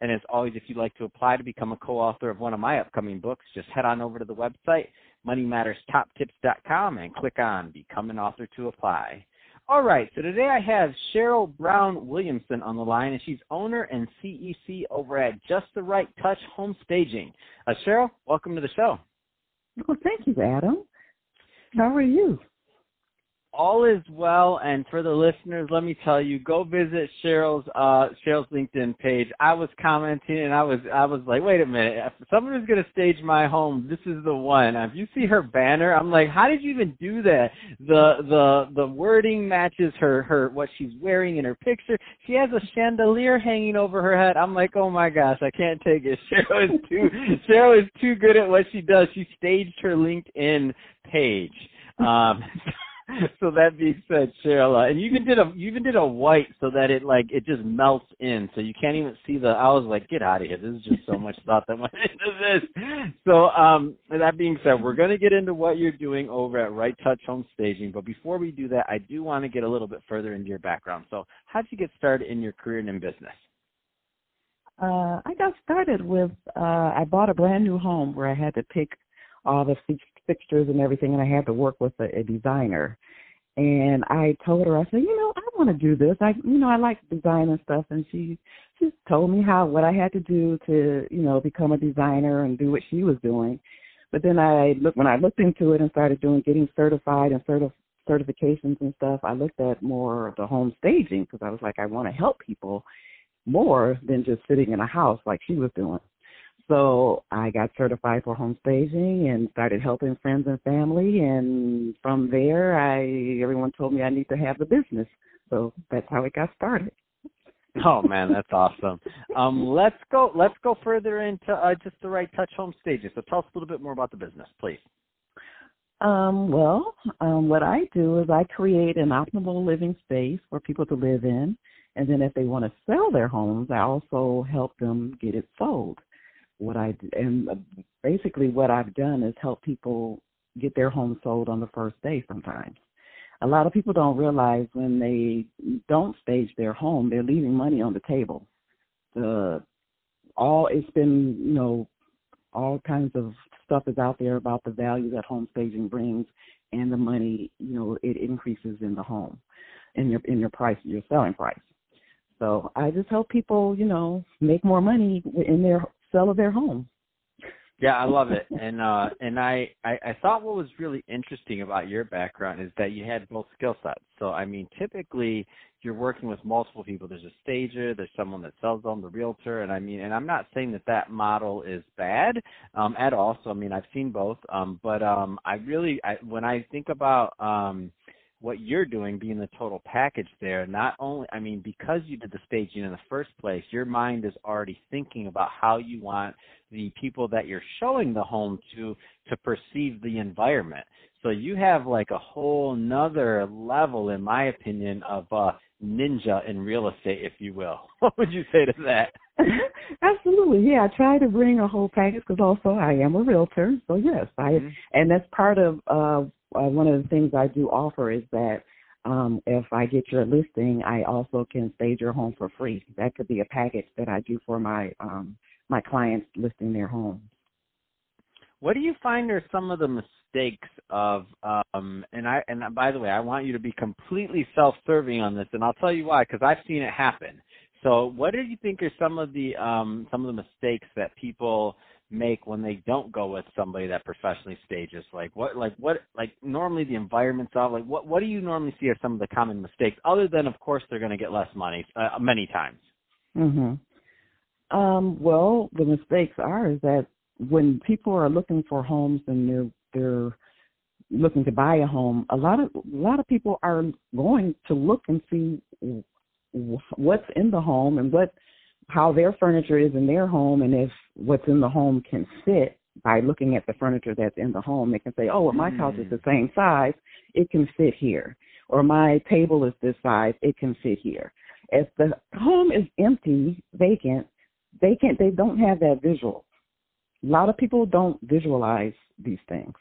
And as always, if you'd like to apply to become a co-author of one of my upcoming books, just head on over to the website, moneymatterstoptips.com, and click on Become an Author to apply. All right, so today I have Cheryl Brown Williamson on the line, and she's owner and CEC over at Just the Right Touch Home Staging. Uh, Cheryl, welcome to the show. Well, thank you, Adam. How are you? All is well. And for the listeners let me tell you go visit cheryl's uh cheryl's linkedin page. I was commenting and i was i was like wait a minute. If someone is going to stage my home this is the one. If you see her banner i'm like how did you even do that? The the the wording matches her her what she's wearing in her picture. She has a chandelier hanging over her head. I'm like oh my gosh i can't take it. Cheryl is too cheryl is too good at what she does. She staged her linkedin page. Um so that being said, Cheryl, and you even did a you even did a white so that it like it just melts in, so you can't even see the. I was like, get out of here! This is just so much thought that went into this. So, um, that being said, we're going to get into what you're doing over at Right Touch Home Staging, but before we do that, I do want to get a little bit further into your background. So, how did you get started in your career and in business? Uh, I got started with uh, I bought a brand new home where I had to pick all the fixtures and everything, and I had to work with a, a designer. And I told her, I said, you know, I want to do this. I, you know, I like design and stuff. And she, she told me how what I had to do to, you know, become a designer and do what she was doing. But then I looked when I looked into it and started doing getting certified and certif- certifications and stuff. I looked at more the home staging because I was like, I want to help people more than just sitting in a house like she was doing. So I got certified for home staging and started helping friends and family. And from there, I everyone told me I need to have the business. So that's how it got started. Oh man, that's awesome. Um, let's go. Let's go further into uh, just the right touch home staging. So tell us a little bit more about the business, please. Um, well, um, what I do is I create an optimal living space for people to live in, and then if they want to sell their homes, I also help them get it sold what I and basically what I've done is help people get their home sold on the first day sometimes. A lot of people don't realize when they don't stage their home, they're leaving money on the table. The all it's been, you know, all kinds of stuff is out there about the value that home staging brings and the money, you know, it increases in the home in your in your price, your selling price. So I just help people, you know, make more money in their sell their home. Yeah, I love it, and uh, and I, I I thought what was really interesting about your background is that you had both skill sets. So I mean, typically you're working with multiple people. There's a stager, there's someone that sells them, the realtor, and I mean, and I'm not saying that that model is bad um, at all. So I mean, I've seen both, um, but um, I really, I, when I think about um, what you're doing being the total package there not only i mean because you did the staging in the first place your mind is already thinking about how you want the people that you're showing the home to to perceive the environment. So you have like a whole nother level in my opinion of uh ninja in real estate if you will. What would you say to that? Absolutely yeah. I try to bring a whole package because also i am a realtor so yes i mm-hmm. and that's part of uh uh, one of the things I do offer is that um, if I get your listing, I also can stage your home for free. That could be a package that I do for my um, my clients listing their homes. What do you find are some of the mistakes of um and I and by the way, I want you to be completely self-serving on this and I'll tell you why cuz I've seen it happen. So, what do you think are some of the um some of the mistakes that people make when they don't go with somebody that professionally stages? Like what like what like normally the environment's off. Like what what do you normally see are some of the common mistakes other than of course they're going to get less money uh, many times. Mhm. Um well, the mistakes are is that when people are looking for homes and they're they're looking to buy a home, a lot of a lot of people are going to look and see what's in the home and what how their furniture is in their home and if what's in the home can fit by looking at the furniture that's in the home they can say oh well my mm. couch is the same size it can fit here or my table is this size, it can fit here. If the home is empty, vacant, they can't they don't have that visual. A lot of people don't visualize these things.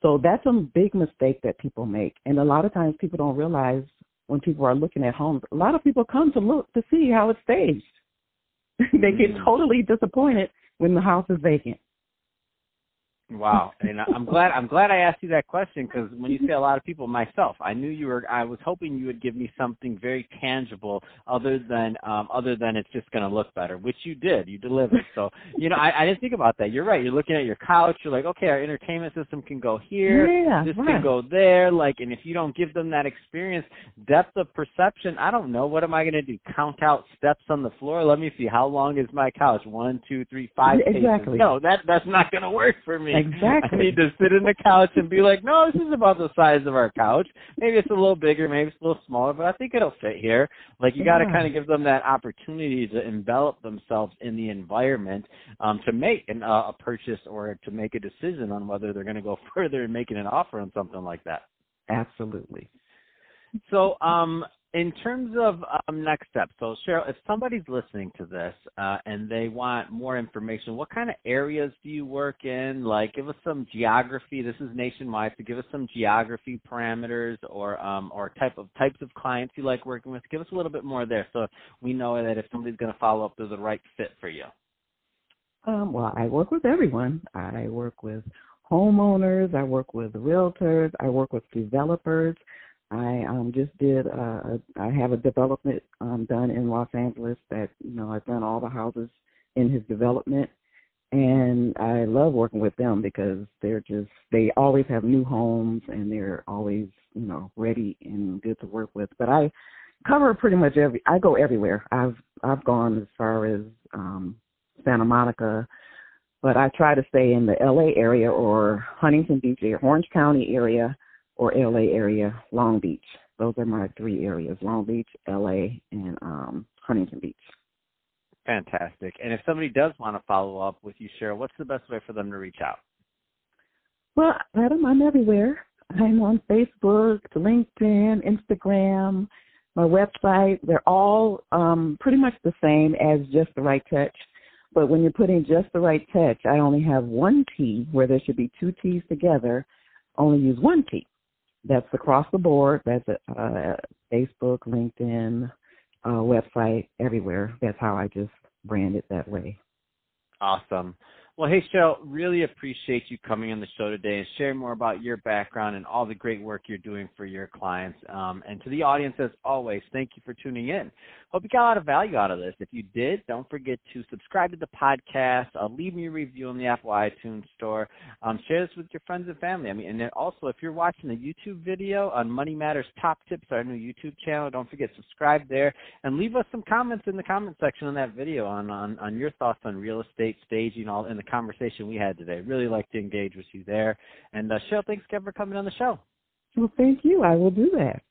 So that's a big mistake that people make. And a lot of times people don't realize when people are looking at homes, a lot of people come to look to see how it's staged. they get mm. totally disappointed when the house is vacant. Wow, and I'm glad I'm glad I asked you that question because when you say a lot of people, myself, I knew you were. I was hoping you would give me something very tangible, other than um, other than it's just going to look better, which you did. You delivered. So you know, I, I didn't think about that. You're right. You're looking at your couch. You're like, okay, our entertainment system can go here. Yeah, this right. can go there. Like, and if you don't give them that experience, depth of perception, I don't know. What am I going to do? Count out steps on the floor? Let me see. How long is my couch? One, two, three, five. Exactly. Paces. No, that that's not going to work for me. Exactly. I need to sit in the couch and be like, no, this is about the size of our couch. Maybe it's a little bigger, maybe it's a little smaller, but I think it'll fit here. Like you got to kind of give them that opportunity to envelop themselves in the environment um, to make an, uh, a purchase or to make a decision on whether they're going to go further and making an offer on something like that. Absolutely. So, um, in terms of um, next steps, so Cheryl, if somebody's listening to this uh, and they want more information, what kind of areas do you work in? Like, give us some geography. This is nationwide, so give us some geography parameters or um, or type of types of clients you like working with. Give us a little bit more there, so we know that if somebody's going to follow up, they're the right fit for you. Um, well, I work with everyone. I work with homeowners. I work with realtors. I work with developers. I um just did uh I have a development um done in Los Angeles that you know I've done all the houses in his development. And I love working with them because they're just they always have new homes and they're always you know ready and good to work with. But I cover pretty much every I go everywhere. I've I've gone as far as um Santa Monica but I try to stay in the LA area or Huntington Beach or Orange County area or LA area, Long Beach. Those are my three areas: Long Beach, LA, and um, Huntington Beach. Fantastic. And if somebody does want to follow up with you, Cheryl, what's the best way for them to reach out? Well, Adam, I'm everywhere. I'm on Facebook, LinkedIn, Instagram, my website. They're all um, pretty much the same as Just the Right Touch. But when you're putting Just the Right Touch, I only have one T where there should be two T's together. Only use one T. That's across the board. That's uh, Facebook, LinkedIn, uh, website, everywhere. That's how I just brand it that way. Awesome. Well, hey, Cheryl, really appreciate you coming on the show today and sharing more about your background and all the great work you're doing for your clients. Um, and to the audience, as always, thank you for tuning in. Hope you got a lot of value out of this. If you did, don't forget to subscribe to the podcast, uh, leave me a review on the Apple iTunes Store, um, share this with your friends and family. I mean, and then also, if you're watching the YouTube video on Money Matters Top Tips, our new YouTube channel, don't forget subscribe there and leave us some comments in the comment section on that video on on, on your thoughts on real estate staging, all in the conversation we had today. Really like to engage with you there. And uh, Cheryl, thanks again for coming on the show. Well, thank you. I will do that.